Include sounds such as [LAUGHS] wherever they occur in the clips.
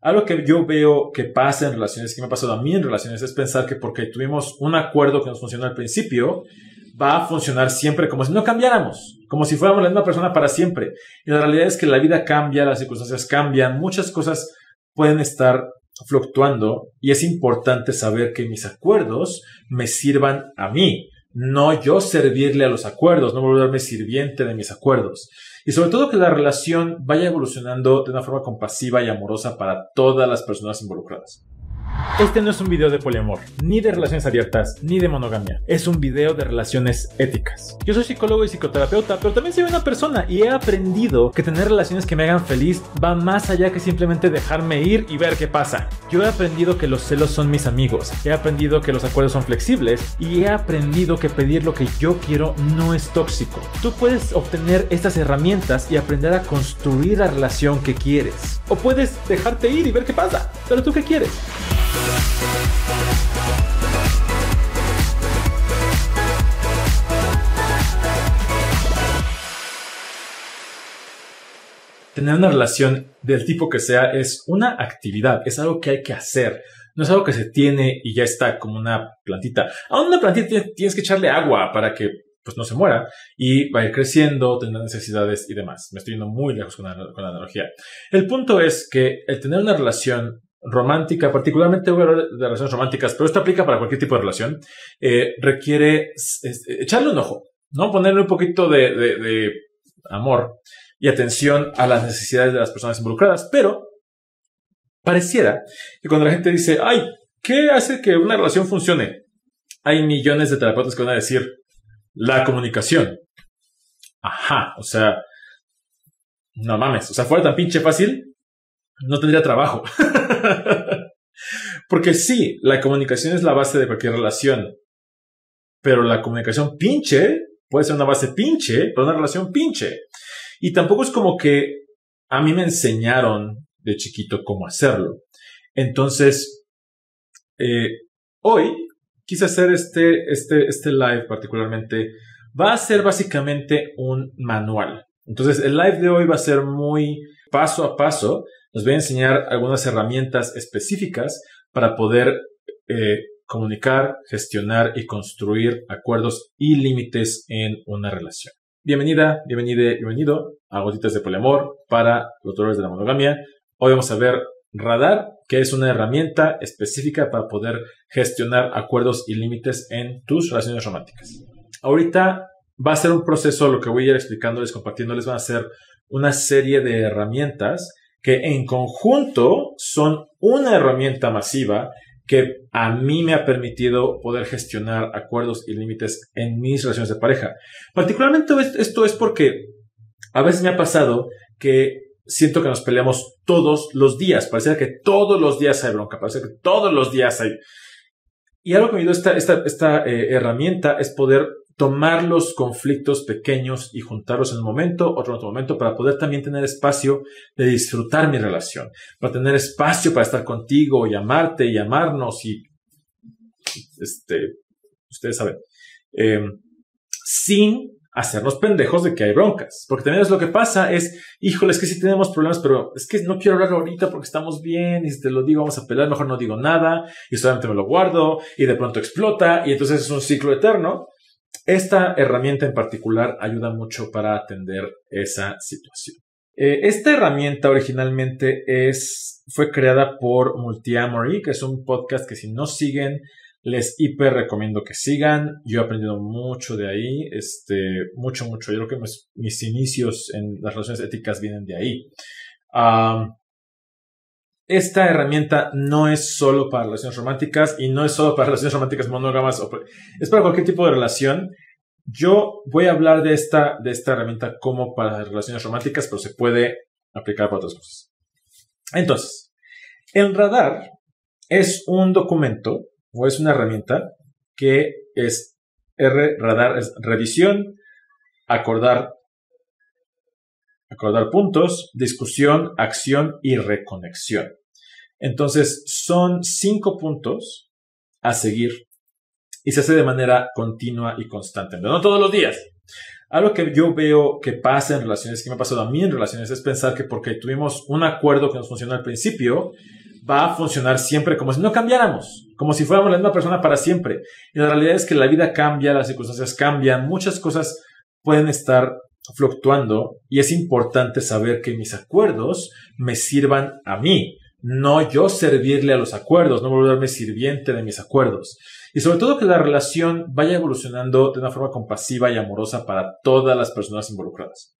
Algo que yo veo que pasa en relaciones, que me ha pasado a mí en relaciones, es pensar que porque tuvimos un acuerdo que nos funcionó al principio, va a funcionar siempre como si no cambiáramos, como si fuéramos la misma persona para siempre. Y la realidad es que la vida cambia, las circunstancias cambian, muchas cosas pueden estar fluctuando y es importante saber que mis acuerdos me sirvan a mí, no yo servirle a los acuerdos, no volverme sirviente de mis acuerdos. Y sobre todo que la relación vaya evolucionando de una forma compasiva y amorosa para todas las personas involucradas. Este no es un video de poliamor, ni de relaciones abiertas, ni de monogamia. Es un video de relaciones éticas. Yo soy psicólogo y psicoterapeuta, pero también soy una persona y he aprendido que tener relaciones que me hagan feliz va más allá que simplemente dejarme ir y ver qué pasa. Yo he aprendido que los celos son mis amigos, he aprendido que los acuerdos son flexibles y he aprendido que pedir lo que yo quiero no es tóxico. Tú puedes obtener estas herramientas y aprender a construir la relación que quieres. O puedes dejarte ir y ver qué pasa. Pero tú qué quieres? Tener una relación del tipo que sea es una actividad, es algo que hay que hacer. No es algo que se tiene y ya está como una plantita. A una plantita tienes que echarle agua para que pues no se muera y va a ir creciendo, tendrá necesidades y demás. Me estoy yendo muy lejos con la, con la analogía. El punto es que el tener una relación romántica, particularmente de relaciones románticas, pero esto aplica para cualquier tipo de relación, eh, requiere echarle un ojo, ¿no? Ponerle un poquito de, de, amor y atención a las necesidades de las personas involucradas, pero pareciera que cuando la gente dice, ay, ¿qué hace que una relación funcione? Hay millones de terapeutas que van a decir, la comunicación. Ajá, o sea, no mames, o sea, fuera tan pinche fácil, no tendría trabajo. [LAUGHS] Porque sí, la comunicación es la base de cualquier relación. Pero la comunicación pinche puede ser una base pinche, pero una relación pinche. Y tampoco es como que a mí me enseñaron de chiquito cómo hacerlo. Entonces, eh, hoy quise hacer este, este, este live particularmente. Va a ser básicamente un manual. Entonces, el live de hoy va a ser muy paso a paso les voy a enseñar algunas herramientas específicas para poder eh, comunicar, gestionar y construir acuerdos y límites en una relación. Bienvenida, bienvenida, bienvenido a Gotitas de Poliamor para los dolores de la monogamia. Hoy vamos a ver Radar, que es una herramienta específica para poder gestionar acuerdos y límites en tus relaciones románticas. Ahorita va a ser un proceso, lo que voy a ir explicándoles, compartiéndoles, van a ser una serie de herramientas que en conjunto son una herramienta masiva que a mí me ha permitido poder gestionar acuerdos y límites en mis relaciones de pareja. Particularmente esto es porque a veces me ha pasado que siento que nos peleamos todos los días. Parece que todos los días hay bronca, parece que todos los días hay... Y algo que me dio esta, esta, esta eh, herramienta es poder tomar los conflictos pequeños y juntarlos en un momento, otro otro momento, para poder también tener espacio de disfrutar mi relación, para tener espacio para estar contigo y amarte y amarnos y, este, ustedes saben, em, sin hacernos pendejos de que hay broncas. Porque también es lo que pasa es, híjole, es que sí tenemos problemas, pero es que no quiero hablar ahorita porque estamos bien y si te lo digo vamos a pelear, mejor no digo nada y solamente me lo guardo y de pronto explota y entonces es un ciclo eterno. Esta herramienta en particular ayuda mucho para atender esa situación. Eh, esta herramienta originalmente es, fue creada por Multiamory, que es un podcast que si no siguen, les hiper recomiendo que sigan. Yo he aprendido mucho de ahí, este, mucho, mucho. Yo creo que mis, inicios en las relaciones éticas vienen de ahí. Esta herramienta no es solo para relaciones románticas y no es solo para relaciones románticas monógamas, es para cualquier tipo de relación. Yo voy a hablar de esta, de esta herramienta como para relaciones románticas, pero se puede aplicar para otras cosas. Entonces, el radar es un documento o es una herramienta que es R, radar es revisión, acordar acordar puntos, discusión, acción y reconexión. Entonces, son cinco puntos a seguir y se hace de manera continua y constante, no todos los días. Algo que yo veo que pasa en relaciones, que me ha pasado a mí en relaciones, es pensar que porque tuvimos un acuerdo que nos funcionó al principio, va a funcionar siempre como si no cambiáramos, como si fuéramos la misma persona para siempre. Y la realidad es que la vida cambia, las circunstancias cambian, muchas cosas pueden estar fluctuando y es importante saber que mis acuerdos me sirvan a mí, no yo servirle a los acuerdos, no volverme sirviente de mis acuerdos. Y sobre todo que la relación vaya evolucionando de una forma compasiva y amorosa para todas las personas involucradas.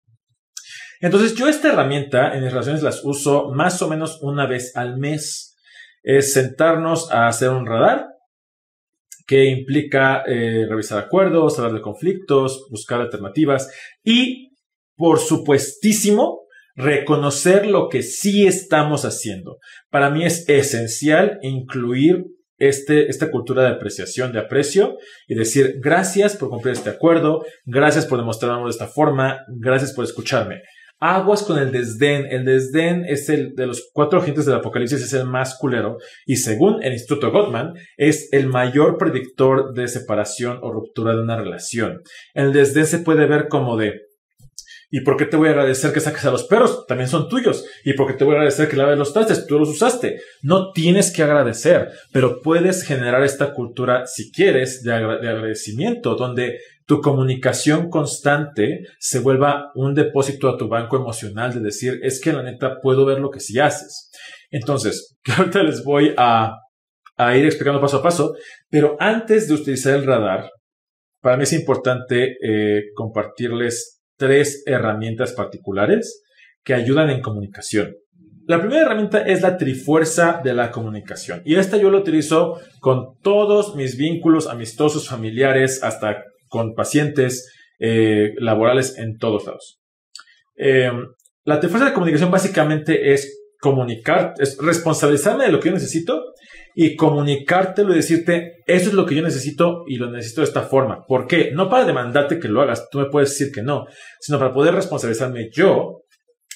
Entonces yo esta herramienta en mis relaciones las uso más o menos una vez al mes. Es sentarnos a hacer un radar que implica eh, revisar acuerdos, hablar de conflictos, buscar alternativas y, por supuestísimo, reconocer lo que sí estamos haciendo. Para mí es esencial incluir este, esta cultura de apreciación, de aprecio y decir gracias por cumplir este acuerdo, gracias por demostrarlo de esta forma, gracias por escucharme. Aguas con el desdén. El desdén es el de los cuatro agentes del apocalipsis, es el más culero. Y según el Instituto Gottman, es el mayor predictor de separación o ruptura de una relación. El desdén se puede ver como de, ¿Y por qué te voy a agradecer que saques a los perros? También son tuyos. ¿Y por qué te voy a agradecer que laves los trastes? Tú los usaste. No tienes que agradecer, pero puedes generar esta cultura, si quieres, de, agradecimiento, donde tu comunicación constante se vuelva un depósito a tu banco emocional de decir, es que la neta puedo ver lo que sí haces. Entonces, [LAUGHS] ahorita les voy a, ir explicando paso a paso, pero antes de utilizar el radar, para mí es importante eh, compartirles tres herramientas particulares que ayudan en comunicación. La primera herramienta es la trifuerza de la comunicación. Y esta yo la utilizo con todos mis vínculos amistosos, familiares, hasta con pacientes eh, laborales en todos lados. Eh, la trifuerza de comunicación básicamente es comunicar, es responsabilizarme de lo que yo necesito y comunicártelo y decirte, eso es lo que yo necesito y lo necesito de esta forma. ¿Por qué? No para demandarte que lo hagas, tú me puedes decir que no, sino para poder responsabilizarme yo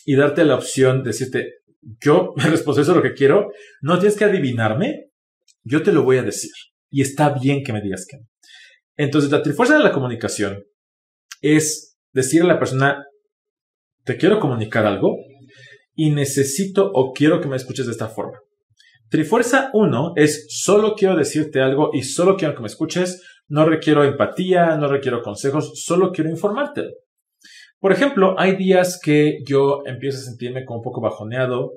y darte la opción de decirte, yo [LAUGHS] me responsabilizo de lo que quiero, no tienes que adivinarme, yo te lo voy a decir. Y está bien que me digas que no. Entonces, la trifuerza de la comunicación es decir a la persona, te quiero comunicar algo y necesito o quiero que me escuches de esta forma. Trifuerza 1 es solo quiero decirte algo y solo quiero que me escuches, no requiero empatía, no requiero consejos, solo quiero informarte. Por ejemplo, hay días que yo empiezo a sentirme como un poco bajoneado,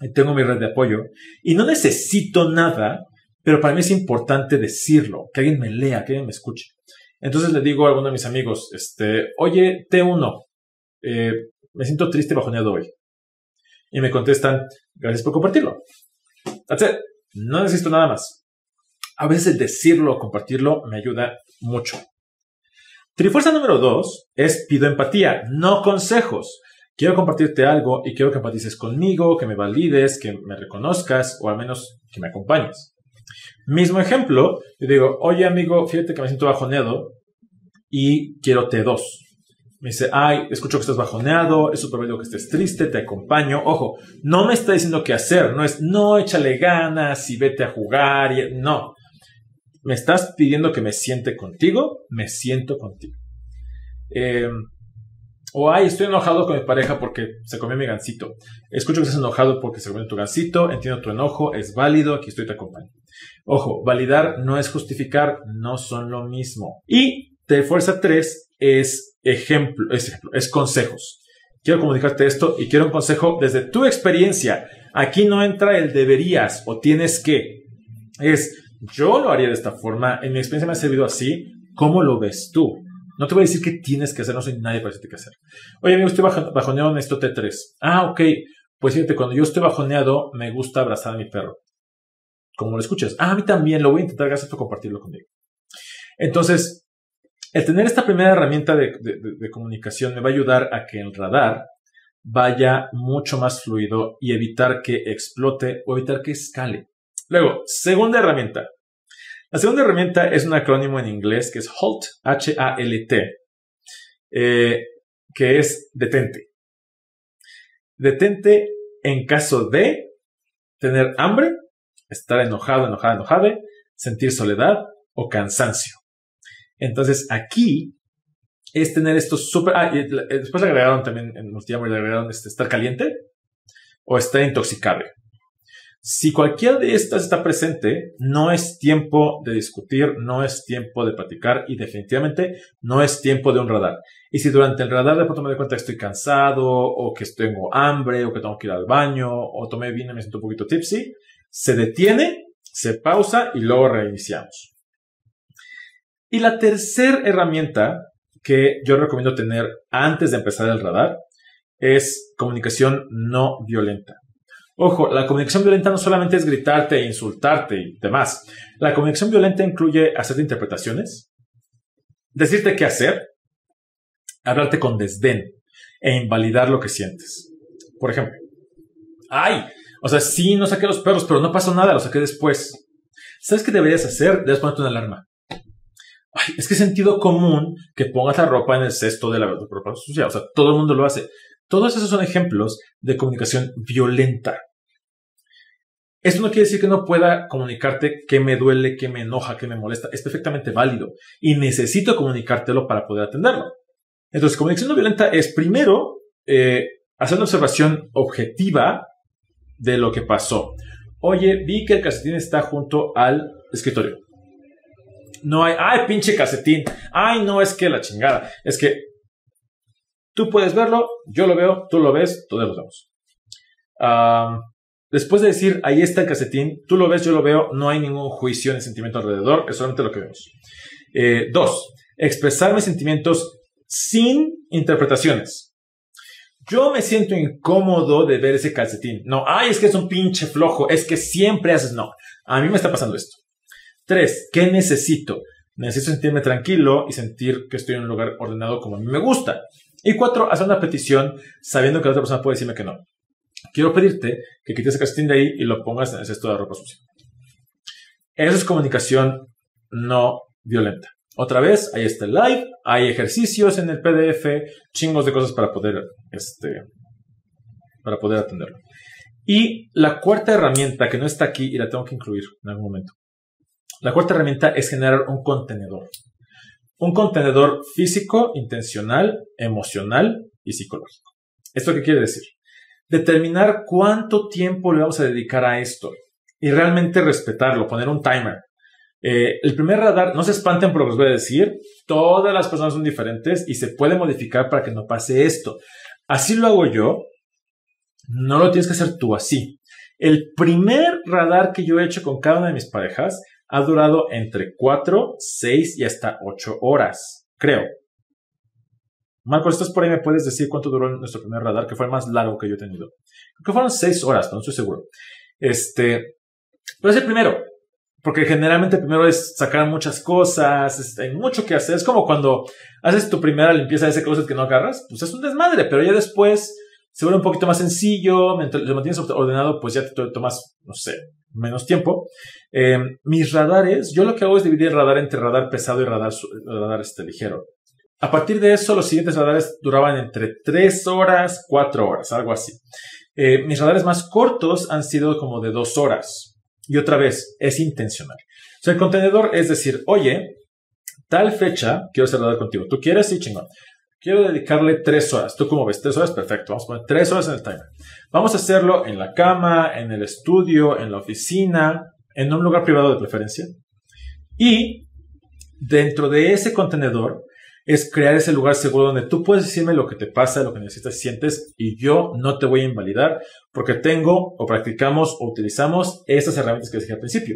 y tengo mi red de apoyo y no necesito nada, pero para mí es importante decirlo, que alguien me lea, que alguien me escuche. Entonces le digo a alguno de mis amigos, este, oye, T1, eh, me siento triste y bajoneado hoy. Y me contestan, gracias por compartirlo. That's it. No necesito nada más. A veces decirlo o compartirlo me ayuda mucho. Trifuerza número dos es pido empatía, no consejos. Quiero compartirte algo y quiero que empatices conmigo, que me valides, que me reconozcas o al menos que me acompañes. Mismo ejemplo, yo digo, oye amigo, fíjate que me siento bajoneado y quiero T2. Me dice, ay, escucho que estás bajoneado, es súper que estés triste, te acompaño. Ojo, no me está diciendo qué hacer, no es, no, échale ganas y vete a jugar. Y, no, me estás pidiendo que me siente contigo, me siento contigo. Em, o, ay, estoy enojado con mi pareja porque se comió mi gancito. Escucho que estás enojado porque se comió tu gancito, entiendo tu enojo, es válido, aquí estoy, te acompaño. Ojo, validar no es justificar, no son lo mismo. Y de fuerza 3 es ejemplo, es, consejos. Quiero comunicarte esto y quiero un consejo desde tu experiencia. Aquí no entra el deberías o tienes que. Es, yo lo haría de esta forma, en mi experiencia me ha servido así, ¿cómo lo ves tú? No te voy a decir qué tienes que hacer, no soy nadie para decirte qué hacer. Oye, amigo, estoy bajoneado en esto T3. Ah, ok. Pues fíjate, cuando yo estoy bajoneado, me gusta abrazar a mi perro. Como lo escuchas. Ah, a mí también, lo voy a intentar, gracias por compartirlo conmigo. Entonces, el tener esta primera herramienta de, comunicación me va a ayudar a que el radar vaya mucho más fluido y evitar que explote o evitar que escale. Luego, segunda herramienta. La segunda herramienta es un acrónimo en inglés que es HALT, H-A-L-T, eh, que es detente. Detente en caso de tener hambre, estar enojado, enojada, enojada, sentir soledad o cansancio. Entonces aquí es tener esto súper... Ah, y después le agregaron también en Multijammer, le agregaron este, estar caliente o estar intoxicable. Si cualquiera de estas está presente, no es tiempo de discutir, no es tiempo de platicar y definitivamente no es tiempo de un radar. Y si durante el radar de pronto me doy cuenta que estoy cansado o que tengo hambre o que tengo que ir al baño o tomé vino y me siento un poquito tipsy, se detiene, se pausa y luego reiniciamos. Y la tercera herramienta que yo recomiendo tener antes de empezar el radar es comunicación no violenta. Ojo, la comunicación violenta no solamente es gritarte insultarte y demás. La comunicación violenta incluye hacerte interpretaciones, decirte qué hacer, hablarte con desdén e invalidar lo que sientes. Por ejemplo, ay, o sea, sí, no saqué los perros, pero no pasó nada, lo saqué después. ¿Sabes qué deberías hacer? Debes ponerte una alarma. Es que es sentido común que pongas la ropa en el cesto de la ropa sucia. O sea, todo el mundo lo hace. Todos esos son ejemplos de comunicación violenta. Esto no quiere decir que no pueda comunicarte qué me duele, qué me enoja, qué me molesta. Es perfectamente válido y necesito comunicártelo para poder atenderlo. Entonces, comunicación no violenta es primero eh, hacer una observación objetiva de lo que pasó. Oye, vi que el calcetín está junto al escritorio. No hay, ay, pinche calcetín. Ay, no, es que la chingada. Es que Tú puedes verlo, yo lo veo, tú lo ves, todos lo vemos. después de decir, ahí está el casetín, tú lo ves, yo lo veo, no hay ningún juicio ni sentimiento alrededor, es solamente lo que vemos. Eh, dos, expresar mis sentimientos sin interpretaciones. Yo me siento incómodo de ver ese calcetín. No, ay, es que es un pinche flojo, es que siempre haces no. A mí me está pasando esto. Tres, ¿qué necesito? Necesito sentirme tranquilo y sentir que estoy en un lugar ordenado como a mí me gusta. Y cuatro, hacer una petición sabiendo que la otra persona puede decirme que no. Quiero pedirte que quites ese casting de ahí y lo pongas en el cesto de ropa sucia. Eso es comunicación no violenta. Otra vez, ahí está el live, hay ejercicios en el PDF, chingos de cosas para poder, este, para poder atenderlo. Y la cuarta herramienta que no está aquí y la tengo que incluir en algún momento. La cuarta herramienta es generar un contenedor. Un contenedor físico, intencional, emocional y psicológico. ¿Esto qué quiere decir? Determinar cuánto tiempo le vamos a dedicar a esto y realmente respetarlo, poner un timer. Eh, el primer radar, no se espanten por lo que os voy a decir, todas las personas son diferentes y se puede modificar para que no pase esto. Así lo hago yo, no lo tienes que hacer tú así. El primer radar que yo he hecho con cada una de mis parejas ha durado entre 4, 6 y hasta 8 horas, creo. Marcos, estás por ahí, me puedes decir cuánto duró nuestro primer radar, que fue el más largo que yo he tenido. Creo que fueron 6 horas, no estoy seguro. Este, pero es el primero, porque generalmente el primero es sacar muchas cosas, hay mucho que hacer. Es como cuando haces tu primera limpieza de ese closet que no agarras, pues es un desmadre, pero ya después se vuelve un poquito más sencillo, lo mantienes ordenado, pues ya te tomas, no sé, menos tiempo. Eh, mis radares, yo lo que hago es dividir el radar entre radar pesado y radar, radar este, ligero. A partir de eso, los siguientes radares duraban entre 3 horas, 4 horas, algo así. Eh, mis radares más cortos han sido como de 2 horas. Y otra vez, es intencional. O sea, el contenedor es decir, oye, tal fecha quiero hacer radar contigo. ¿Tú quieres? Sí, chingón. Quiero dedicarle tres horas. ¿Tú cómo ves? Tres horas, perfecto. Vamos a poner tres horas en el timer. Vamos a hacerlo en la cama, en el estudio, en la oficina, en un lugar privado de preferencia. Y dentro de ese contenedor es crear ese lugar seguro donde tú puedes decirme lo que te pasa, lo que necesitas, sientes y yo no te voy a invalidar porque tengo o practicamos o utilizamos estas herramientas que dije al principio.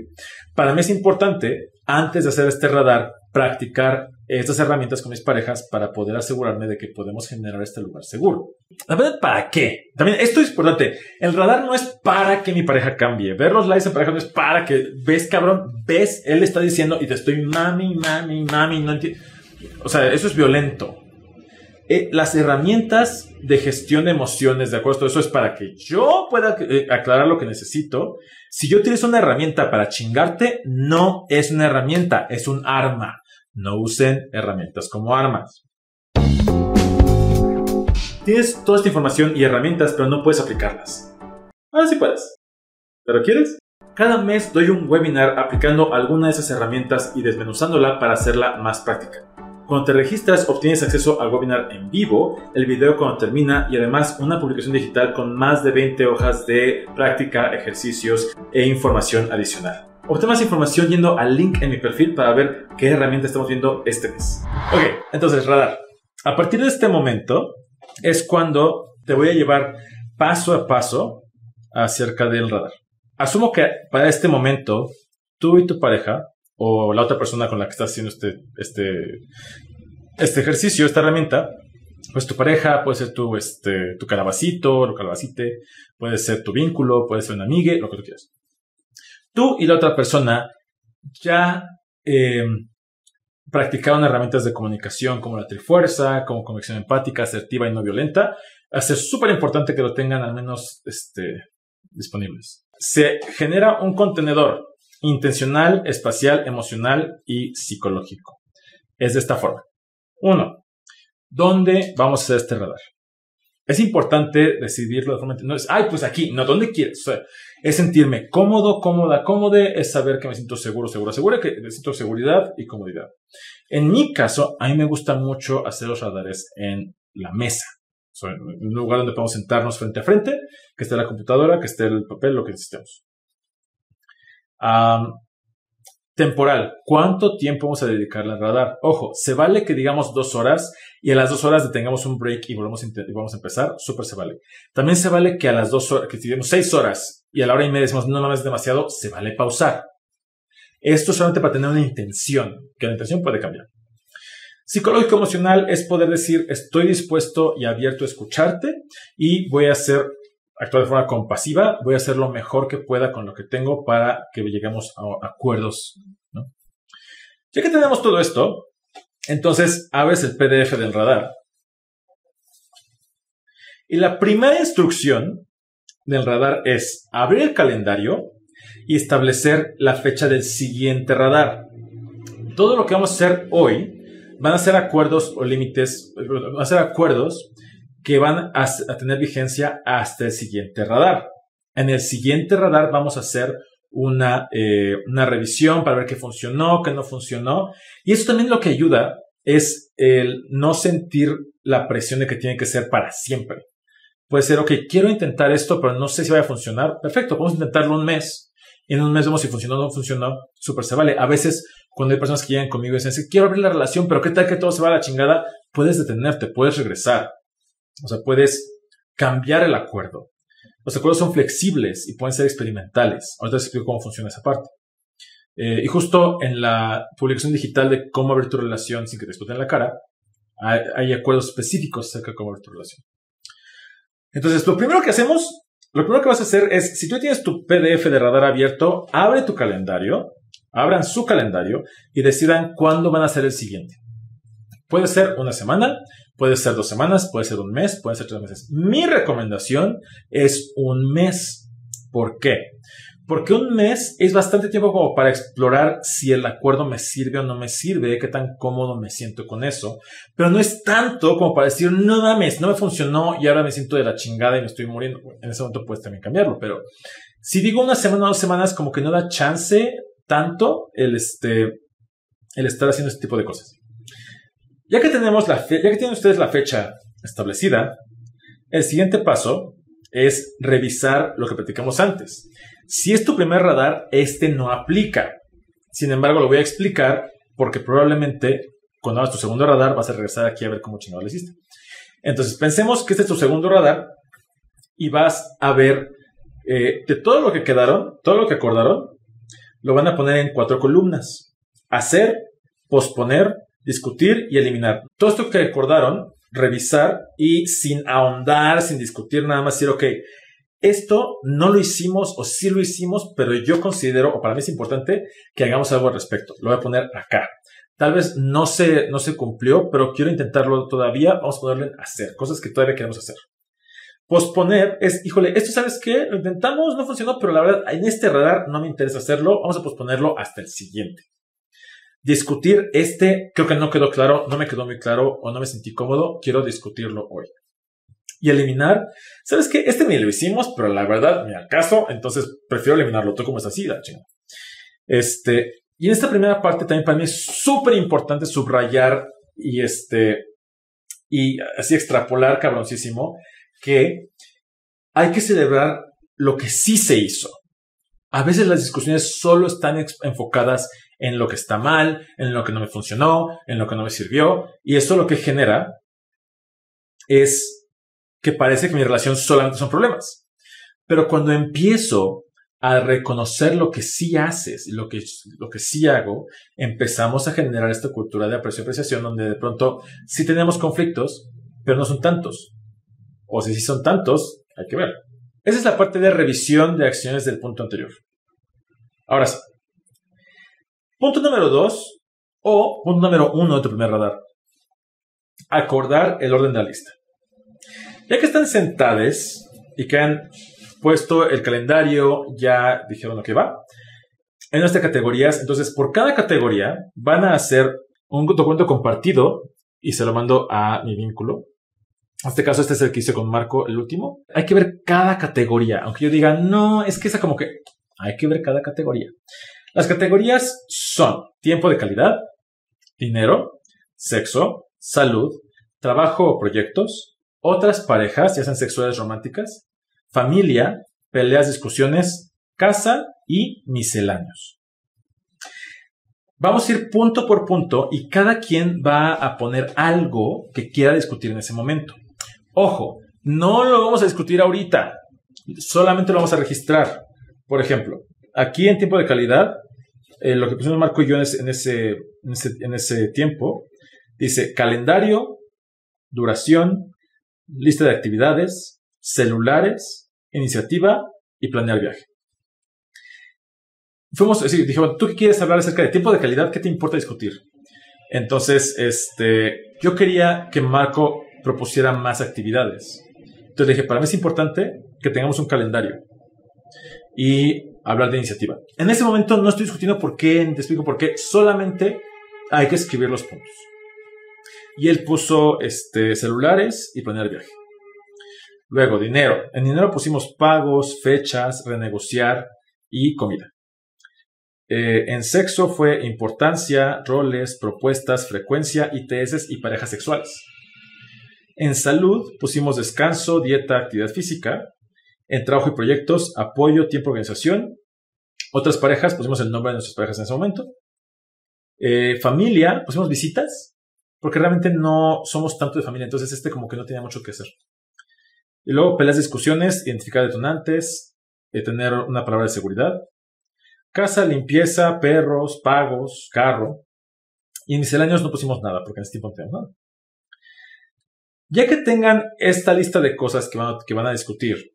Para mí es importante, antes de hacer este radar, practicar estas herramientas con mis parejas para poder asegurarme de que podemos generar este lugar seguro. La verdad, ¿para qué? También esto es importante. El radar no es para que mi pareja cambie. Ver los likes en pareja no es para que, ves cabrón, ves, él está diciendo y te estoy mami, mami, mami, no entiendo. O sea, eso es violento. Eh, las herramientas de gestión de emociones, de acuerdo, eso es para que yo pueda eh, aclarar lo que necesito. Si yo tienes una herramienta para chingarte, no es una herramienta, es un arma. No usen herramientas como armas. Tienes toda esta información y herramientas, pero no puedes aplicarlas. Ahora sí puedes. ¿Pero quieres? Cada mes doy un webinar aplicando alguna de esas herramientas y desmenuzándola para hacerla más práctica. Cuando te registras obtienes acceso al webinar en vivo, el video cuando termina y además una publicación digital con más de 20 hojas de práctica, ejercicios e información adicional. Obtén más información yendo al link en mi perfil para ver qué herramienta estamos viendo este mes. Ok, entonces radar. A partir de este momento es cuando te voy a llevar paso a paso acerca del radar. Asumo que para este momento tú y tu pareja o la otra persona con la que estás haciendo este, este, este ejercicio, esta herramienta, pues tu pareja, puede ser tu, este, tu calabacito, o calabacite, puede ser tu vínculo, puede ser una amiga, lo que tú quieras. Tú y la otra persona ya eh, practicaron herramientas de comunicación como la trifuerza, como conexión empática, asertiva y no violenta. Es súper importante que lo tengan al menos este, disponibles. Se genera un contenedor intencional, espacial, emocional y psicológico. Es de esta forma. Uno, ¿dónde vamos a hacer este radar? Es importante decidirlo de forma... No es, ay, pues aquí, no, ¿dónde quieres? es sentirme cómodo, cómoda, cómode, es saber que me siento seguro, seguro, seguro, que necesito seguridad y comodidad. En mi caso, a mí me gusta mucho hacer los radares en la mesa. en un lugar donde podemos sentarnos frente a frente, que esté la computadora, que esté el papel, lo que necesitemos temporal. ¿Cuánto tiempo vamos a dedicarle al radar? Ojo, se vale que digamos dos horas y a las dos horas detengamos un break y volvemos a, vamos a empezar. Súper se vale. También se vale que a las dos horas, que digamos seis horas y a la hora y media decimos no, no es demasiado, se vale pausar. Esto solamente para tener una intención, que la intención puede cambiar. Psicológico emocional es poder decir estoy dispuesto y abierto a escucharte y voy a hacer actuar de forma compasiva, voy a hacer lo mejor que pueda con lo que tengo para que lleguemos a acuerdos. Ya que tenemos todo esto, entonces abres el PDF del radar. Y la primera instrucción del radar es abrir el calendario y establecer la fecha del siguiente radar. Todo lo que vamos a hacer hoy van a ser acuerdos o límites, van a ser acuerdos que van a, tener vigencia hasta el siguiente radar. En el siguiente radar vamos a hacer una, eh, una revisión para ver qué funcionó, qué no funcionó. Y eso también lo que ayuda es el no sentir la presión de que tiene que ser para siempre. Puede ser, ok, quiero intentar esto, pero no sé si va a funcionar. Perfecto, vamos a intentarlo un mes. Y en un mes vemos si funcionó o no funcionó. Súper se vale. A veces, cuando hay personas que llegan conmigo y dicen, quiero abrir la relación, pero qué tal que todo se va a la chingada, puedes detenerte, puedes regresar. O sea, puedes cambiar el acuerdo. Los acuerdos son flexibles y pueden ser experimentales. Ahorita les explico cómo funciona esa parte. Eh, y justo en la publicación digital de cómo abrir tu relación sin que te exploten la cara, hay, acuerdos específicos acerca de cómo abrir tu relación. Entonces, lo primero que hacemos, lo primero que vas a hacer es, si tú tienes tu PDF de radar abierto, abre tu calendario, abran su calendario y decidan cuándo van a ser el siguiente. Puede ser una semana, Puede ser dos semanas, puede ser un mes, puede ser tres meses. Mi recomendación es un mes. ¿Por qué? Porque un mes es bastante tiempo como para explorar si el acuerdo me sirve o no me sirve, qué tan cómodo me siento con eso. Pero no es tanto como para decir, no mames, no me funcionó y ahora me siento de la chingada y me estoy muriendo. En ese momento puedes también cambiarlo, pero si digo una semana o dos semanas, como que no da chance tanto el, este, el estar haciendo este tipo de cosas. Ya que tenemos la tienen ustedes la fecha establecida, el siguiente paso es revisar lo que platicamos antes. Si es tu primer radar, este no aplica. Sin embargo, lo voy a explicar porque probablemente cuando hagas tu segundo radar vas a regresar aquí a ver cómo chingado lo hiciste. Entonces, pensemos que este es tu segundo radar y vas a ver eh, de todo lo que quedaron, todo lo que acordaron, lo van a poner en cuatro columnas. Hacer, posponer, discutir y eliminar. Todo esto que recordaron, revisar y sin ahondar, sin discutir nada más, decir, ok, esto no lo hicimos o sí lo hicimos, pero yo considero, o para mí es importante, que hagamos algo al respecto. Lo voy a poner acá. Tal vez no se, no se cumplió, pero quiero intentarlo todavía. Vamos a ponerle hacer, cosas que todavía queremos hacer. Posponer es, híjole, esto sabes qué, lo intentamos, no funcionó, pero la verdad, en este radar no me interesa hacerlo. Vamos a posponerlo hasta el siguiente discutir este, creo que no quedó claro, no me quedó muy claro o no me sentí cómodo, quiero discutirlo hoy. Y eliminar, ¿sabes qué? Este ni lo hicimos, pero la verdad, me al caso, entonces prefiero eliminarlo. Tú como es así, la chinga. Este, y en esta primera parte también para mí es súper importante subrayar y este, y así extrapolar cabroncísimo que hay que celebrar lo que sí se hizo. A veces las discusiones solo están enfocadas en lo que está mal, en lo que no me funcionó, en lo que no me sirvió, y eso lo que genera es que parece que mi relación solamente son problemas. Pero cuando empiezo a reconocer lo que sí haces y lo que, lo que sí hago, empezamos a generar esta cultura de aprecio y apreciación donde de pronto sí tenemos conflictos, pero no son tantos. O si sí son tantos, hay que ver. Esa es la parte de revisión de acciones del punto anterior. Ahora sí. Punto número dos, o punto número uno de tu primer radar. Acordar el orden de la lista. Ya que están sentadas y que han puesto el calendario, ya dijeron lo que va. En nuestras categorías, entonces por cada categoría van a hacer un documento compartido y se lo mando a mi vínculo. En este caso, este es el que hice con Marco, el último. Hay que ver cada categoría, aunque yo diga, no, es que esa como que hay que ver cada categoría. Las categorías son tiempo de calidad, dinero, sexo, salud, trabajo o proyectos, otras parejas, ya sean sexuales románticas, familia, peleas, discusiones, casa y misceláneos. Vamos a ir punto por punto y cada quien va a poner algo que quiera discutir en ese momento. Ojo, no lo vamos a discutir ahorita, solamente lo vamos a registrar. Por ejemplo, aquí en tiempo de calidad, eh, lo que pusimos Marco y yo en ese, en ese tiempo, dice calendario, duración, lista de actividades, celulares, iniciativa y planear viaje. Fuimos, decir, dije, bueno, ¿tú qué quieres hablar acerca de tiempo de calidad? ¿Qué te importa discutir? Entonces, este, yo quería que Marco propusiera más actividades. Entonces dije, para mí es importante que tengamos un calendario y hablar de iniciativa. En ese momento no estoy discutiendo por qué, te explico por qué, solamente hay que escribir los puntos. Y él puso este, celulares y planear viaje. Luego, dinero. En dinero pusimos pagos, fechas, renegociar y comida. Eh, en sexo fue importancia, roles, propuestas, frecuencia, ITS y parejas sexuales. En salud pusimos descanso, dieta, actividad física. En trabajo y proyectos, apoyo, tiempo, organización. Otras parejas pusimos el nombre de nuestras parejas en ese momento. Eh, familia, pusimos visitas, porque realmente no somos tanto de familia, entonces este como que no tenía mucho que hacer. Y luego peleas, discusiones, identificar detonantes, eh, tener una palabra de seguridad. Casa, limpieza, perros, pagos, carro. Y en misceláneos no pusimos nada, porque en este tiempo no tenemos nada. Ya que tengan esta lista de cosas que van, que van a discutir,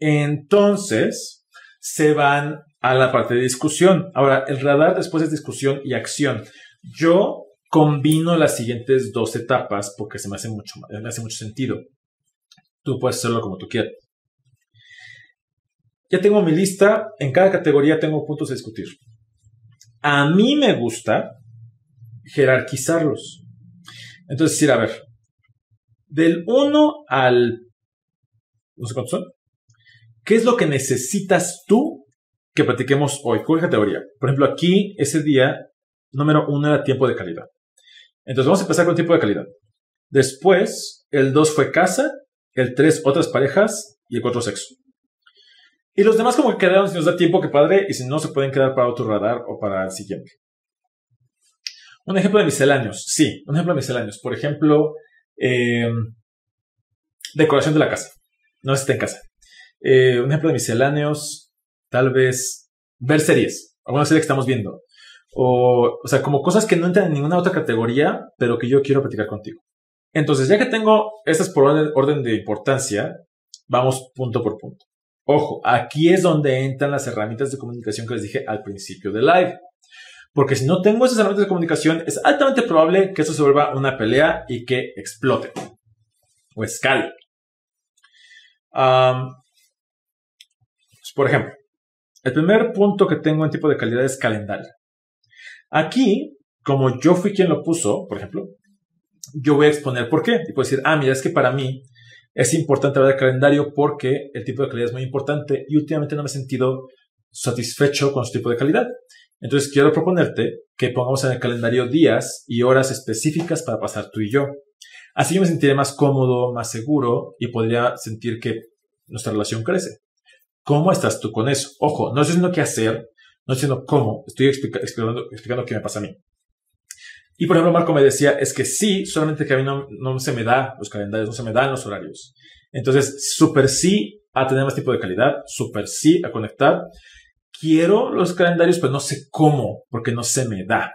entonces se van a la parte de discusión. Ahora, el radar después es discusión y acción. Yo combino las siguientes dos etapas porque se me hace mucho, me hace mucho sentido. Tú puedes hacerlo como tú quieras. Ya tengo mi lista. En cada categoría tengo puntos a discutir. A mí me gusta jerarquizarlos. Entonces, decir, a ver, del 1 al... No sé cuántos son. ¿Qué es lo que necesitas tú que platiquemos hoy? ¿Cuál categoría? Por ejemplo, aquí ese día número 1 era tiempo de calidad. Entonces vamos a empezar con tiempo de calidad. Después, el 2 fue casa el 3 otras parejas y el 4 sexo. Y los demás como que quedaron si nos da tiempo, que padre, y si no se pueden quedar para otro radar o para el siguiente. Un ejemplo de misceláneos, sí, un ejemplo de misceláneos. Por ejemplo, eh, decoración de la casa. No está en casa. Eh, un ejemplo de misceláneos, tal vez ver series, alguna serie que estamos viendo. O, o sea, como cosas que no entran en ninguna otra categoría, pero que yo quiero platicar contigo. Entonces, ya que tengo estas por orden, de importancia, vamos punto por punto. Ojo, aquí es donde entran las herramientas de comunicación que les dije al principio del live. Porque si no tengo esas herramientas de comunicación, es altamente probable que eso se vuelva una pelea y que explote o escale. por ejemplo, el primer punto que tengo en tipo de calidad es calendario. Aquí, como yo fui quien lo puso, por ejemplo, yo voy a exponer por qué. Y puedo decir, ah, mira, es que para mí es importante hablar de calendario porque el tipo de calidad es muy importante y últimamente no me he sentido satisfecho con su tipo de calidad. Entonces quiero proponerte que pongamos en el calendario días y horas específicas para pasar tú y yo. Así yo me sentiré más cómodo, más seguro y podría sentir que nuestra relación crece. ¿Cómo estás tú con eso? Ojo, no estoy diciendo qué hacer, no estoy diciendo cómo, estoy explicando, explicando qué me pasa a mí. Y por ejemplo, Marco me decía, es que sí, solamente que a mí no, se me da los calendarios, no se me dan los horarios. Entonces, súper sí a tener más tipo de calidad, súper sí a conectar. Quiero los calendarios, pero no sé cómo, porque no se me da.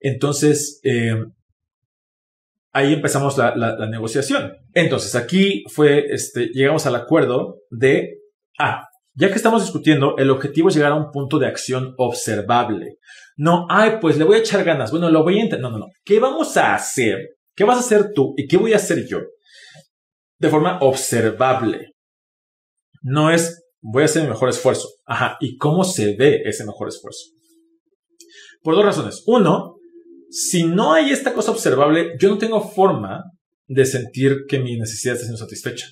Entonces, eh, ahí empezamos la, negociación. Entonces, aquí fue, este, llegamos al acuerdo de, ah, ya que estamos discutiendo, el objetivo es llegar a un punto de acción observable. No, ay, pues le voy a echar ganas. Bueno, lo voy a intentar. No, no, no. ¿Qué vamos a hacer? ¿Qué vas a hacer tú? ¿Y qué voy a hacer yo? De forma observable. No es, voy a hacer mi mejor esfuerzo. Ajá. ¿Y cómo se ve ese mejor esfuerzo? Por dos razones. Uno, si no hay esta cosa observable, yo no tengo forma de sentir que mi necesidad está siendo satisfecha.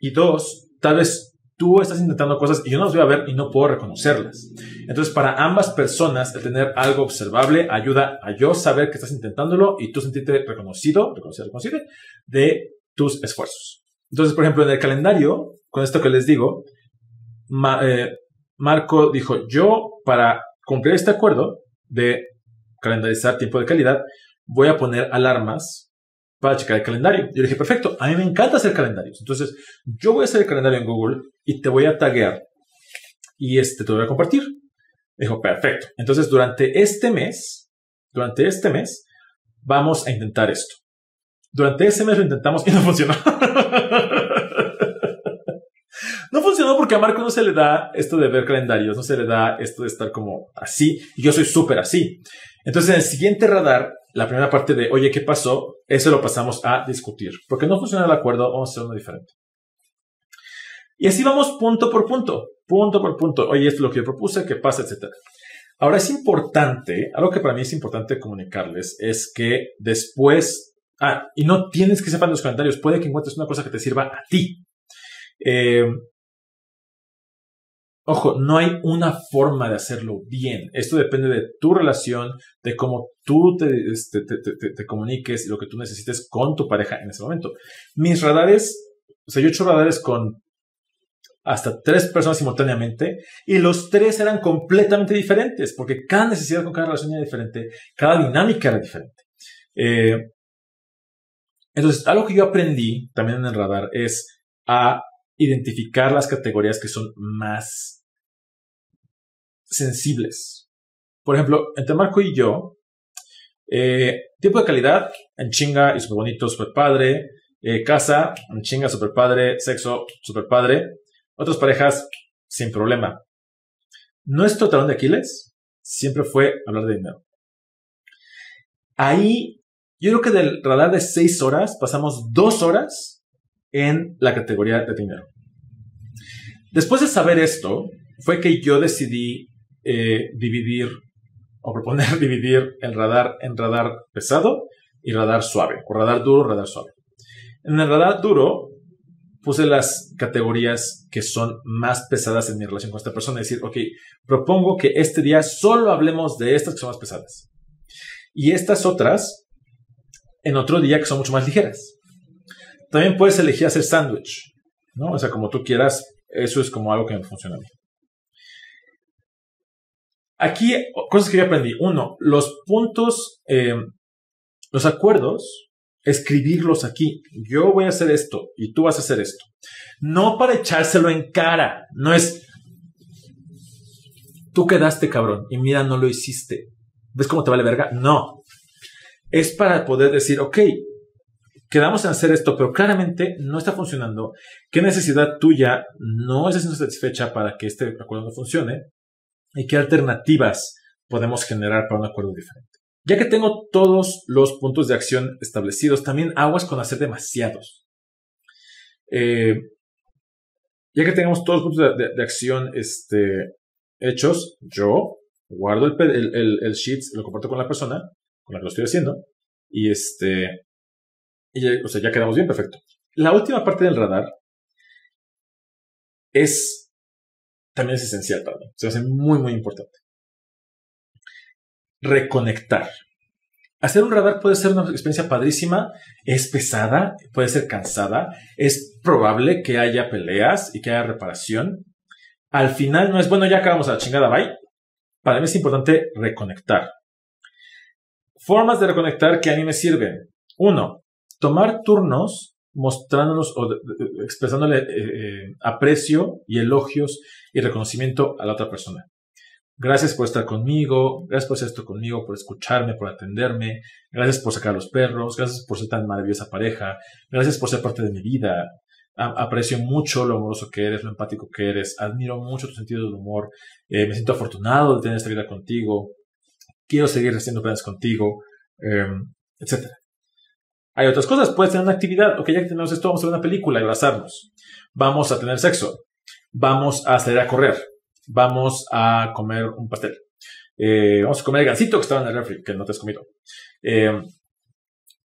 Y dos, tal vez tú estás intentando cosas y yo no las voy a ver y no puedo reconocerlas. Entonces, para ambas personas, el tener algo observable ayuda a yo saber que estás intentándolo y tú sentirte reconocido, reconocido, reconocido de tus esfuerzos. Entonces, por ejemplo, en el calendario, con esto que les digo, eh, Marco dijo, yo para cumplir este acuerdo de calendarizar tiempo de calidad, voy a poner alarmas para checar el calendario. Yo le dije, perfecto, a mí me encanta hacer calendarios. Entonces, yo voy a hacer el calendario en Google y te voy a taguear y este te voy a compartir. Dijo, perfecto. Entonces, durante este mes, durante este mes, vamos a intentar esto. Durante ese mes lo intentamos y no funcionó. [LAUGHS] no funcionó porque a Marco no se le da esto de ver calendarios, no se le da esto de estar como así. Yo soy súper así. Entonces, en el siguiente radar, la primera parte de, oye, ¿qué pasó? Eso lo pasamos a discutir. Porque no funciona el acuerdo, vamos a hacer uno diferente. Y así vamos punto por punto, punto por punto. Oye, esto es lo que yo propuse, ¿qué pasa? Etcétera. Ahora es importante, algo que para mí es importante comunicarles, es que después, ah, y no tienes que sepan los comentarios, puede que encuentres una cosa que te sirva a ti. Eh, Ojo, no hay una forma de hacerlo bien. Esto depende de tu relación, de cómo tú este, te, comuniques y lo que tú necesites con tu pareja en ese momento. Mis radares, o sea, yo he hecho radares con hasta tres personas simultáneamente y los tres eran completamente diferentes porque cada necesidad con cada relación era diferente, cada dinámica era diferente. Eh, entonces, algo que yo aprendí también en el radar es a identificar las categorías que son más sensibles. Por ejemplo, entre Marco y yo, eh, tiempo de calidad, en chinga y súper bonito, súper padre. Eh, casa, en chinga, súper padre. Sexo, súper padre. Otras parejas, sin problema. Nuestro talón de Aquiles siempre fue hablar de dinero. Ahí, yo creo que del radar de seis horas pasamos dos horas en la categoría de dinero. Después de saber esto, fue que yo decidí eh, dividir o proponer [LAUGHS] dividir el radar en radar pesado y radar suave, o radar duro, radar suave. En el radar duro puse las categorías que son más pesadas en mi relación con esta persona. Es decir, ok, propongo que este día solo hablemos de estas que son más pesadas. Y estas otras en otro día que son mucho más ligeras. También puedes elegir hacer sándwich, ¿no? O sea, como tú quieras, eso es como algo que me funciona bien. Aquí, cosas que yo aprendí. Uno, los puntos, eh, los acuerdos, escribirlos aquí. Yo voy a hacer esto y tú vas a hacer esto. No para echárselo en cara. No es, tú quedaste cabrón y mira, no lo hiciste. ¿Ves cómo te vale verga? No. Es para poder decir, ok, quedamos en hacer esto, pero claramente no está funcionando. ¿Qué necesidad tuya no está siendo satisfecha para que este acuerdo no funcione? ¿Y qué alternativas podemos generar para un acuerdo diferente? Ya que tengo todos los puntos de acción establecidos, también aguas con hacer demasiados. Eh, ya que tengamos todos los puntos de, acción este, hechos, yo guardo el, el, el, sheets, lo comparto con la persona con la que lo estoy haciendo, y este, y, o sea, ya quedamos bien, perfecto. La última parte del radar es también es esencial para mí. Se hace muy, muy importante. Reconectar. Hacer un radar puede ser una experiencia padrísima, es pesada, puede ser cansada, es probable que haya peleas y que haya reparación. Al final no es, bueno, ya acabamos a la chingada, bye. Para mí es importante reconectar. Formas de reconectar que a mí me sirven. Uno, tomar turnos mostrándonos o expresándole eh, eh, aprecio y elogios y reconocimiento a la otra persona. Gracias por estar conmigo, gracias por hacer esto conmigo, por escucharme, por atenderme, gracias por sacar los perros, gracias por ser tan maravillosa pareja, gracias por ser parte de mi vida. aprecio mucho lo amoroso que eres, lo empático que eres, admiro mucho tu sentido del humor, eh, me siento afortunado de tener esta vida contigo, quiero seguir haciendo planes contigo, em, etc. Hay otras cosas, puedes tener una actividad, ok, ya que tenemos esto, vamos a ver una película y abrazarnos, vamos a tener sexo, vamos a salir a correr, vamos a comer un pastel. Eh, vamos a comer el gansito que estaba en el refri, que no te has comido. Eh,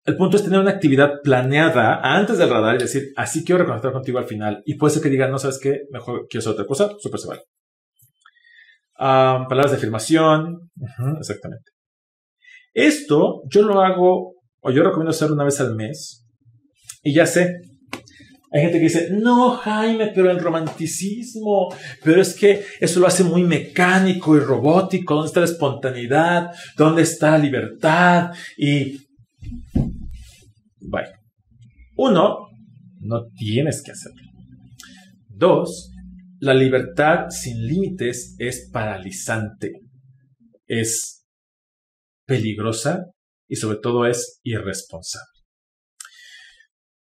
el punto es tener una actividad planeada antes del radar y decir, así quiero reconectar contigo al final. Y puede ser que digan, no sabes qué, mejor quiero hacer otra cosa, súper se vale. Ah, palabras de afirmación, exactamente. Esto yo lo hago, o yo recomiendo hacerlo una vez al mes. Y ya sé, hay gente que dice, no, Jaime, pero el romanticismo, pero es que eso lo hace muy mecánico y robótico. ¿Dónde está la espontaneidad? ¿Dónde está la libertad? Y... Bye. Uno, no tienes que hacerlo. Dos, la libertad sin límites es paralizante, es peligrosa y sobre todo es irresponsable.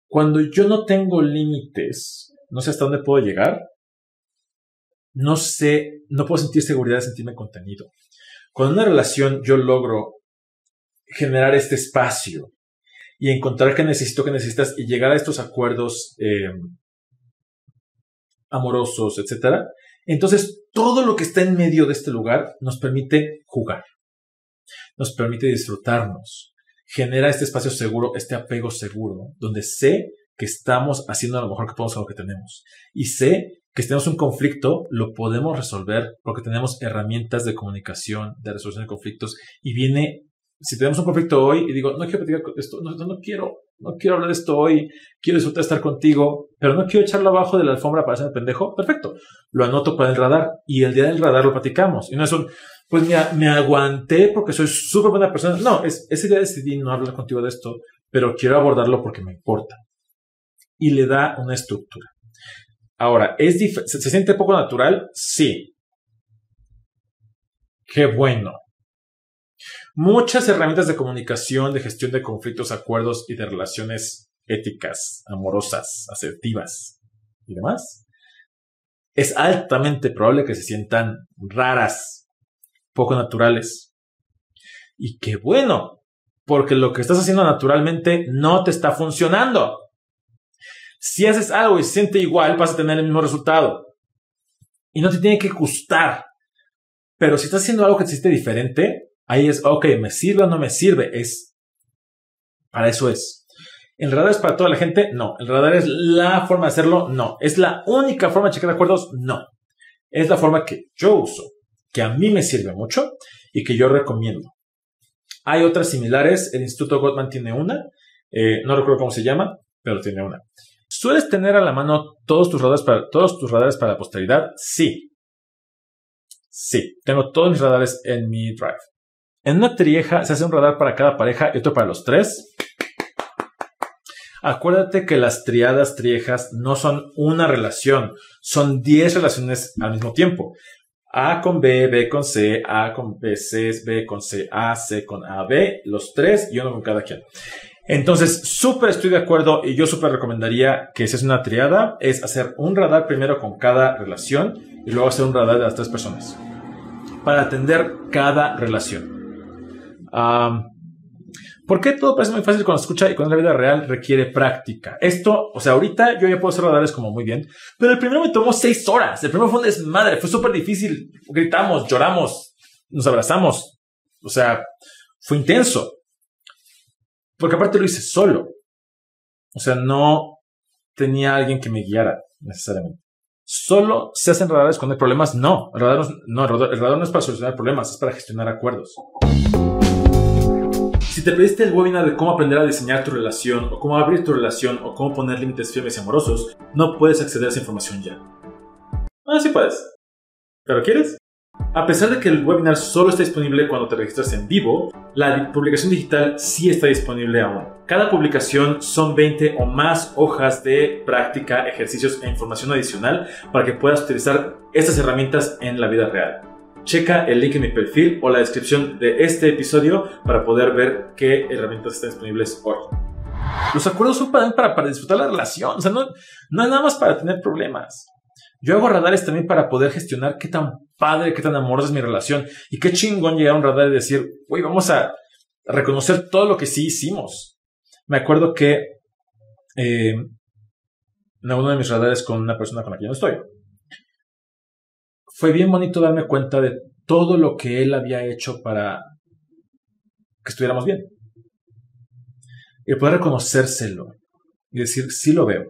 Cuando yo no tengo límites, no sé hasta dónde puedo llegar, no sé, no puedo sentir seguridad de sentirme contenido. Con una relación yo logro generar este espacio y encontrar qué necesito, qué necesitas y llegar a estos acuerdos em, amorosos, etc. Entonces, todo lo que está en medio de este lugar nos permite jugar, nos permite disfrutarnos, genera este espacio seguro, este apego seguro, donde sé que estamos haciendo lo mejor que podemos con lo que tenemos. Y sé que si tenemos un conflicto, lo podemos resolver porque tenemos herramientas de comunicación, de resolución de conflictos. Y viene, si tenemos un conflicto hoy y digo, no quiero platicar esto, no, no, quiero, no quiero hablar de esto hoy, quiero disfrutar estar contigo, pero no quiero echarlo abajo de la alfombra para hacerme pendejo, perfecto. Lo anoto para el radar y el día del radar lo platicamos. Y no es un, pues me, aguanté porque soy súper buena persona. No, es, ese día decidí no hablar contigo de esto, pero quiero abordarlo porque me importa. Y le da una estructura. Ahora, ¿es ¿se, ¿se siente poco natural? Sí. Qué bueno. Muchas herramientas de comunicación, de gestión de conflictos, acuerdos y de relaciones éticas, amorosas, asertivas y demás, es altamente probable que se sientan raras poco naturales. Y qué bueno, porque lo que estás haciendo naturalmente no te está funcionando. Si haces algo y se siente igual, vas a tener el mismo resultado. Y no te tiene que gustar. Pero si estás haciendo algo que te siente diferente, ahí es, ok, me sirve o no me sirve. Es, para eso es. ¿El radar es para toda la gente? No. ¿El radar es la forma de hacerlo? No. ¿Es la única forma de checar acuerdos? No. Es la forma que yo uso que a mí me sirve mucho y que yo recomiendo. Hay otras similares, el Instituto Gottman tiene una, eh, no recuerdo cómo se llama, pero tiene una. ¿Sueles tener a la mano todos tus radares para, todos tus radares para la posteridad? Sí. Sí, tengo todos mis radares en mi drive. En una trieja se hace un radar para cada pareja y otro para los tres. Acuérdate que las triadas triejas no son una relación, son 10 relaciones al mismo tiempo. A con B, B con C, A con B, C, B con C, A, C con A, B, los tres y uno con cada quien. Entonces, súper estoy de acuerdo y yo súper recomendaría que si es una triada, es hacer un radar primero con cada relación y luego hacer un radar de las tres personas para atender cada relación. ¿Por qué todo parece muy fácil cuando escucha y cuando la vida real requiere práctica? Esto, o sea, ahorita yo ya puedo hacer radares como muy bien, pero el primero me tomó seis horas. El primero fue un desmadre, fue súper difícil. Gritamos, lloramos, nos abrazamos. O sea, fue intenso. Porque aparte lo hice solo. O sea, no tenía alguien que me guiara necesariamente. ¿Solo se hacen radares cuando hay problemas? No, el radar no, el radar no es para solucionar problemas, es para gestionar acuerdos. Si te perdiste el webinar de cómo aprender a diseñar tu relación, o cómo abrir tu relación, o cómo poner límites firmes y amorosos, no puedes acceder a esa información ya. Ah, sí puedes. ¿Pero quieres? A pesar de que el webinar solo está disponible cuando te registras en vivo, la publicación digital sí está disponible aún. Cada publicación son 20 o más hojas de práctica, ejercicios e información adicional para que puedas utilizar estas herramientas en la vida real. Checa el link en mi perfil o la descripción de este episodio para poder ver qué herramientas están disponibles hoy. Los acuerdos son para, disfrutar la relación, o sea, no, no es nada más para tener problemas. Yo hago radares también para poder gestionar qué tan padre, qué tan amorosa es mi relación y qué chingón llegar a un radar y decir, güey, vamos a reconocer todo lo que sí hicimos. Me acuerdo que eh, en uno de mis radares con una persona con la que yo no estoy, fue bien bonito darme cuenta de todo lo que él había hecho para que estuviéramos bien. Y poder reconocérselo y decir, sí lo veo,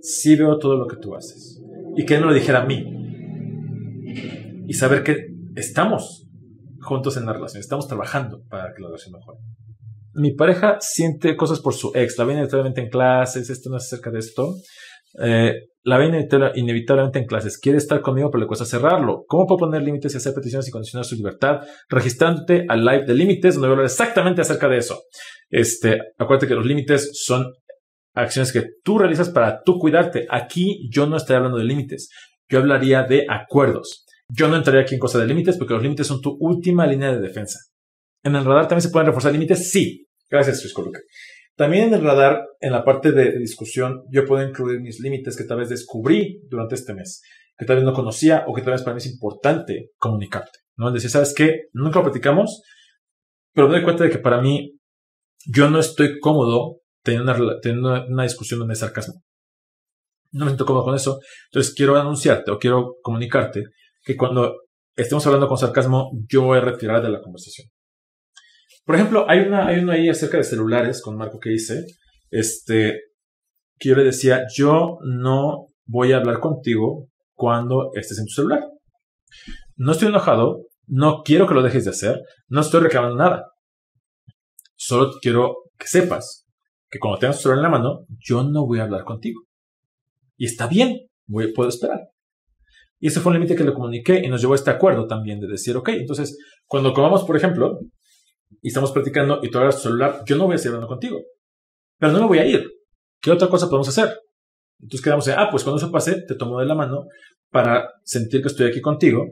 sí veo todo lo que tú haces y que él no lo dijera a mí. Y saber que estamos juntos en la relación, estamos trabajando para que la relación mejore. Mi pareja siente cosas por su ex, la ve inevitablemente en clases, esto no es acerca de esto. Eh, la ve inevitablemente en clases, quiere estar conmigo, pero le cuesta cerrarlo. ¿Cómo puedo poner límites y hacer peticiones y condicionar su libertad? Registrándote al live de límites, donde voy a hablar exactamente acerca de eso. Este, acuérdate que los límites son acciones que tú realizas para tú cuidarte. Aquí yo no estoy hablando de límites, yo hablaría de acuerdos. Yo no entraría aquí en cosas de límites porque los límites son tu última línea de defensa. ¿En el radar también se pueden reforzar límites? Sí. Gracias, Luis Coluca. También en el radar, en la parte de discusión, yo puedo incluir mis límites que tal vez descubrí durante este mes, que tal vez no conocía o que tal vez para mí es importante comunicarte. ¿no? Decir, ¿sabes qué? Nunca lo platicamos, pero me doy cuenta de que para mí yo no estoy cómodo teniendo una, una discusión donde hay sarcasmo. No me siento cómodo con eso. Entonces quiero anunciarte o quiero comunicarte que cuando estemos hablando con sarcasmo, yo voy a retirar de la conversación. Por ejemplo, hay una, hay una ahí acerca de celulares con Marco que hice, este, que yo le decía, yo no voy a hablar contigo cuando estés en tu celular. No estoy enojado, no quiero que lo dejes de hacer, no estoy reclamando nada. Solo quiero que sepas que cuando tengas tu celular en la mano, yo no voy a hablar contigo. Y está bien, voy, puedo esperar. Y ese fue un límite que le comuniqué y nos llevó a este acuerdo también de decir, ok, entonces, cuando comamos, por ejemplo, y estamos platicando y tú hablas tu celular, yo no voy a seguir hablando contigo. Pero no me voy a ir. ¿Qué otra cosa podemos hacer? Entonces quedamos en, ah, pues cuando eso pase, te tomo de la mano para sentir que estoy aquí contigo.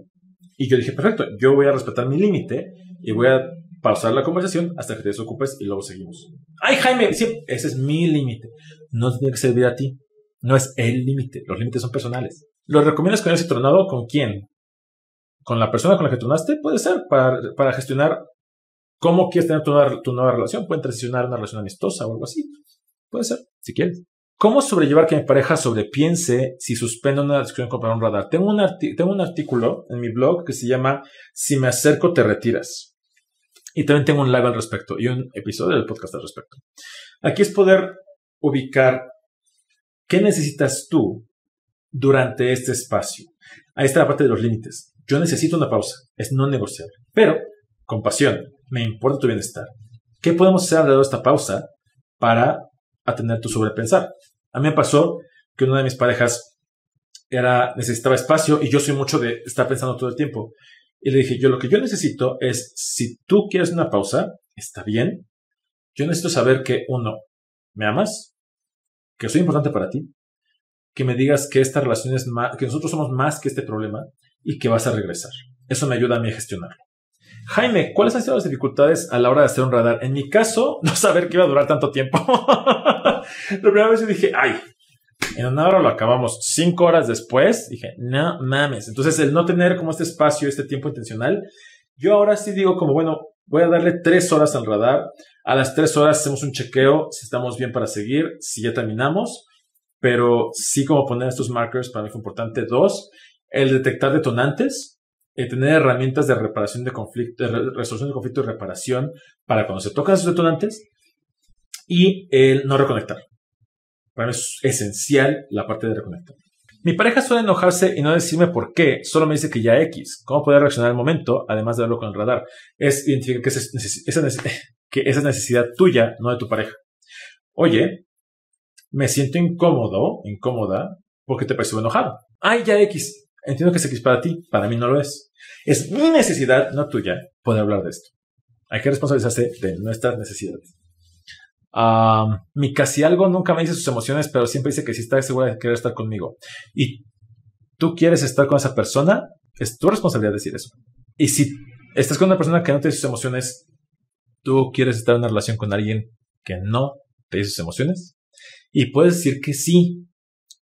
Y yo dije, perfecto, yo voy a respetar mi límite y voy a pausar la conversación hasta que te desocupes y luego seguimos. Ay, Jaime, ese es mi límite. No tiene que servir a ti. No es el límite. Los límites son personales. ¿Lo recomiendas con ese tronado con quién? ¿Con la persona con la que tronaste? Puede ser, para, para gestionar cómo quieres tener tu nueva, relación. Pueden transicionar una relación amistosa o algo así. Puede ser, si quieres. ¿Cómo sobrellevar que mi pareja sobrepiense si suspende una discusión para un radar? Tengo un, tengo un artículo en mi blog que se llama Si me acerco, te retiras. Y también tengo un live al respecto y un episodio del podcast al respecto. Aquí es poder ubicar qué necesitas tú durante este espacio. Ahí está la parte de los límites. Yo necesito una pausa, es no negociable. Pero, compasión, me importa tu bienestar. ¿Qué podemos hacer alrededor de esta pausa para atender tu sobrepensar? A mí me pasó que una de mis parejas era, necesitaba espacio y yo soy mucho de estar pensando todo el tiempo. Y le dije, yo lo que yo necesito es, si tú quieres una pausa, está bien. Yo necesito saber que, uno, me amas, que soy importante para ti, que me digas que esta relación es más, que nosotros somos más que este problema y que vas a regresar. Eso me ayuda a mí a gestionarlo. Jaime, ¿cuáles han sido las dificultades a la hora de hacer un radar? En mi caso, [LAUGHS] no saber que iba a durar tanto tiempo. [LAUGHS] la primera vez yo dije, ay, en una hora lo acabamos. Cinco horas después, dije, no mames. Entonces, el no tener como este espacio, este tiempo intencional, yo ahora sí digo como, bueno, voy a darle tres horas al radar. A las tres horas hacemos un chequeo si estamos bien para seguir, si ya terminamos. Pero sí como poner estos markers para mí fue importante. Dos, el detectar detonantes, el tener herramientas de reparación de conflicto, resolución de conflicto y reparación para cuando se tocan esos detonantes. Y el no reconectar. Para mí es esencial la parte de reconectar. Mi pareja suele enojarse y no decirme por qué, solo me dice que ya X. ¿Cómo poder reaccionar al momento, además de verlo con el radar? Es identificar que, esa, [LAUGHS] que esa necesidad tuya, no de tu pareja. Oye, me siento incómodo, incómoda, porque te percibo enojado. Ay, ya X. Entiendo que es X para ti, para mí no lo es. Es mi necesidad, no tuya, poder hablar de esto. Hay que responsabilizarse de nuestras necesidades. mi casi algo nunca me dice sus emociones, pero siempre dice que si está segura de querer estar conmigo. Y tú quieres estar con esa persona, es tu responsabilidad decir eso. Y si estás con una persona que no te dice sus emociones, tú quieres estar en una relación con alguien que no te dice sus emociones. Y puedes decir que sí,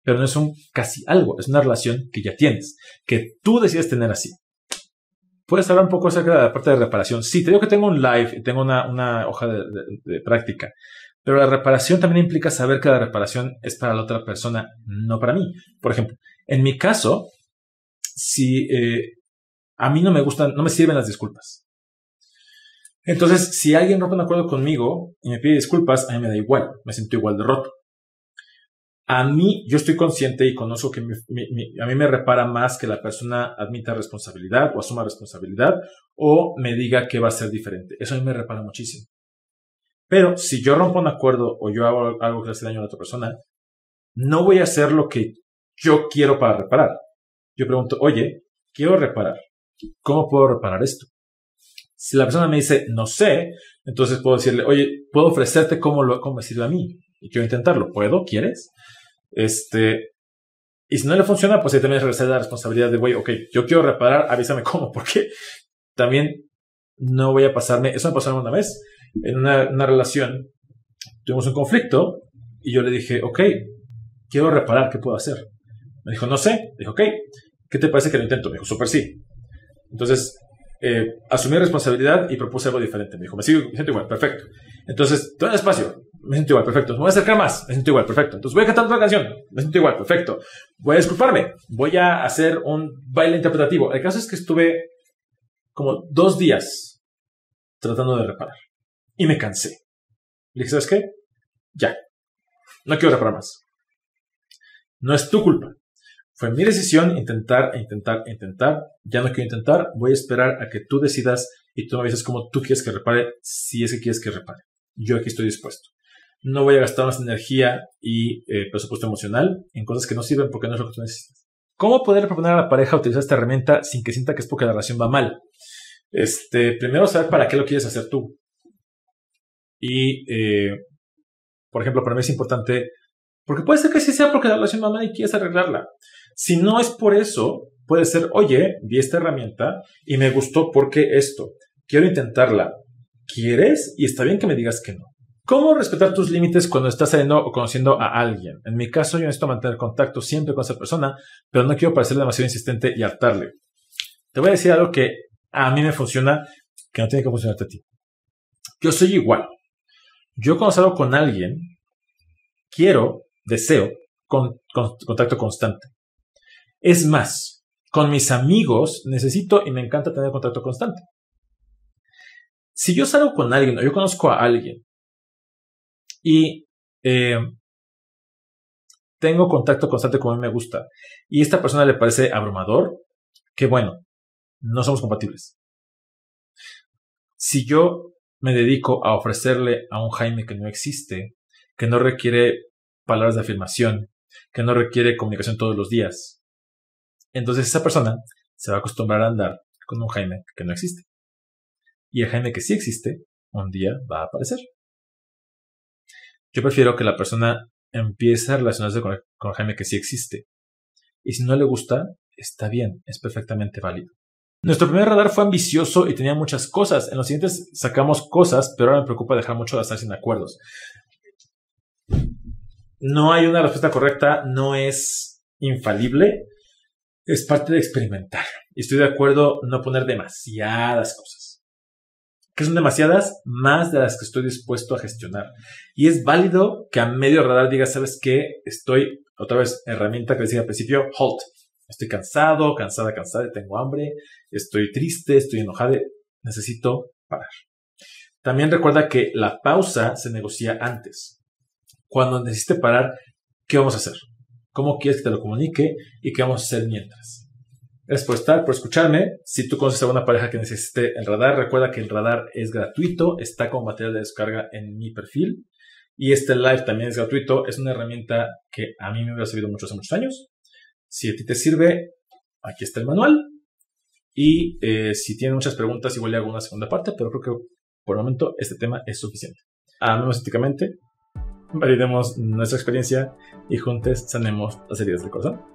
pero no es un casi algo, es una relación que ya tienes, que tú decides tener así. Puedes hablar un poco acerca de la parte de reparación. Sí, te digo que tengo un live tengo una, hoja de, práctica, pero la reparación también implica saber que la reparación es para la otra persona, no para mí. Por ejemplo, en mi caso, si eh, a mí no me gustan, no me sirven las disculpas. Entonces, si alguien rompe un acuerdo conmigo y me pide disculpas, a mí me da igual, me siento igual de roto a mí, yo estoy consciente y conozco que a mí me repara más que la persona admita responsabilidad o asuma responsabilidad o me diga que va a ser diferente. Eso a mí me repara muchísimo. Pero si yo rompo un acuerdo o yo hago algo que le hace daño a la otra persona, no voy a hacer lo que yo quiero para reparar. Yo pregunto, oye, quiero reparar. ¿Cómo puedo reparar esto? Si la persona me dice, no sé, entonces puedo decirle, oye, puedo ofrecerte cómo, lo, cómo me a mí y quiero intentarlo. ¿Puedo? ¿Quieres? Este, y si no le funciona, pues ahí también es la responsabilidad de, güey, ok, yo quiero reparar, avísame [LAUGHS] cómo, porque también no voy a pasarme, eso me pasó una vez, en una, una relación, tuvimos un conflicto y yo le dije, ok, quiero reparar, ¿qué puedo hacer? Me dijo, no sé, dijo, ok, ¿qué te parece que lo intento? Me dijo, súper sí. Entonces, eh, asumí responsabilidad y propuse algo diferente. Me dijo, me sigo, me siento igual, perfecto. Entonces, todo el espacio, me siento igual, perfecto. Me voy a acercar más, me siento igual, perfecto. Entonces voy a cantar otra canción, me siento igual, perfecto. Voy a disculparme, voy a hacer un baile interpretativo. El caso es que estuve como dos días tratando de reparar y me cansé. Le dije, ¿sabes qué? Ya, no quiero reparar más. No es tu culpa. Fue mi decisión intentar, intentar, intentar. Ya no quiero intentar. Voy a esperar a que tú decidas y tú me avisas cómo tú quieres que repare, si es que quieres que repare. Yo aquí estoy dispuesto no voy a gastar más energía y eh, presupuesto emocional en cosas que no sirven porque no es lo que tú necesitas. ¿Cómo poder proponer a la pareja utilizar esta herramienta sin que sienta que es porque la relación va mal? Este, primero saber para qué lo quieres hacer tú. Y, eh, por ejemplo, para mí es importante, porque puede ser que sí sea porque la relación va mal y quieres arreglarla. Si no es por eso, puede ser, oye, vi esta herramienta y me gustó porque esto. Quiero intentarla. ¿Quieres? Y está bien que me digas que no. ¿Cómo respetar tus límites cuando estás saliendo o conociendo a alguien? En mi caso, yo necesito mantener contacto siempre con esa persona, pero no quiero parecer demasiado insistente y hartarle. Te voy a decir algo que a mí me funciona, que no tiene que funcionarte a ti. Yo soy igual. Yo cuando salgo con alguien, quiero, deseo, contacto constante. Es más, con mis amigos necesito y me encanta tener contacto constante. Si yo salgo con alguien o yo conozco a alguien y eh, tengo contacto constante como a mí me gusta y esta persona le parece abrumador, que bueno, no somos compatibles. Si yo me dedico a ofrecerle a un Jaime que no existe, que no requiere palabras de afirmación, que no requiere comunicación todos los días, entonces esa persona se va a acostumbrar a andar con un Jaime que no existe. Y el Jaime que sí existe, un día va a aparecer. Yo prefiero que la persona empiece a relacionarse con Jaime que sí existe. Y si no le gusta, está bien, es perfectamente válido. Nuestro primer radar fue ambicioso y tenía muchas cosas. En los siguientes sacamos cosas, pero ahora me preocupa dejar mucho de estar sin acuerdos. No hay una respuesta correcta, no es infalible, es parte de experimentar. Y estoy de acuerdo no poner demasiadas cosas que son demasiadas, más de las que estoy dispuesto a gestionar. Y es válido que a medio radar diga, ¿sabes qué? Estoy, otra vez, herramienta que decía al principio, halt. Estoy cansado, cansada, cansada, tengo hambre, estoy triste, estoy enojado, necesito parar. También recuerda que la pausa se negocia antes. Cuando necesite parar, ¿qué vamos a hacer? cómo quieres que te lo comunique y qué vamos a hacer mientras. Gracias por estar, por escucharme. Si tú conoces a una pareja que necesite el radar, recuerda que el radar es gratuito, está como material de descarga en mi perfil. Y este live también es gratuito, es una herramienta que a mí me hubiera servido muchos, muchos años. Si a ti te sirve, aquí está el manual. Y eh, si tienen muchas preguntas, igual le hago una segunda parte, pero creo que por el momento este tema es suficiente. Amemos éticamente, validemos nuestra experiencia y juntos sanemos las heridas del corazón.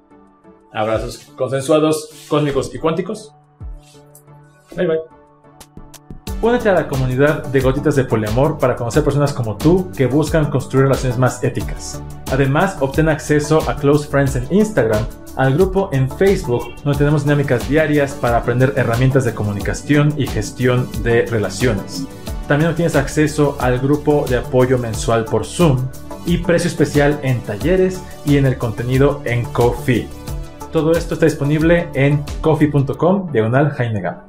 Abrazos consensuados, cósmicos y cuánticos. Bye bye. Únete a la comunidad de Gotitas de Poliamor para conocer personas como tú que buscan construir relaciones más éticas. Además, obtén acceso a Close Friends en Instagram, al grupo en Facebook, donde tenemos dinámicas diarias para aprender herramientas de comunicación y gestión de relaciones. También obtienes acceso al grupo de apoyo mensual por Zoom y precio especial en talleres y en el contenido en Coffee. Todo esto está disponible en coffee.com diagonal Jaime Gama.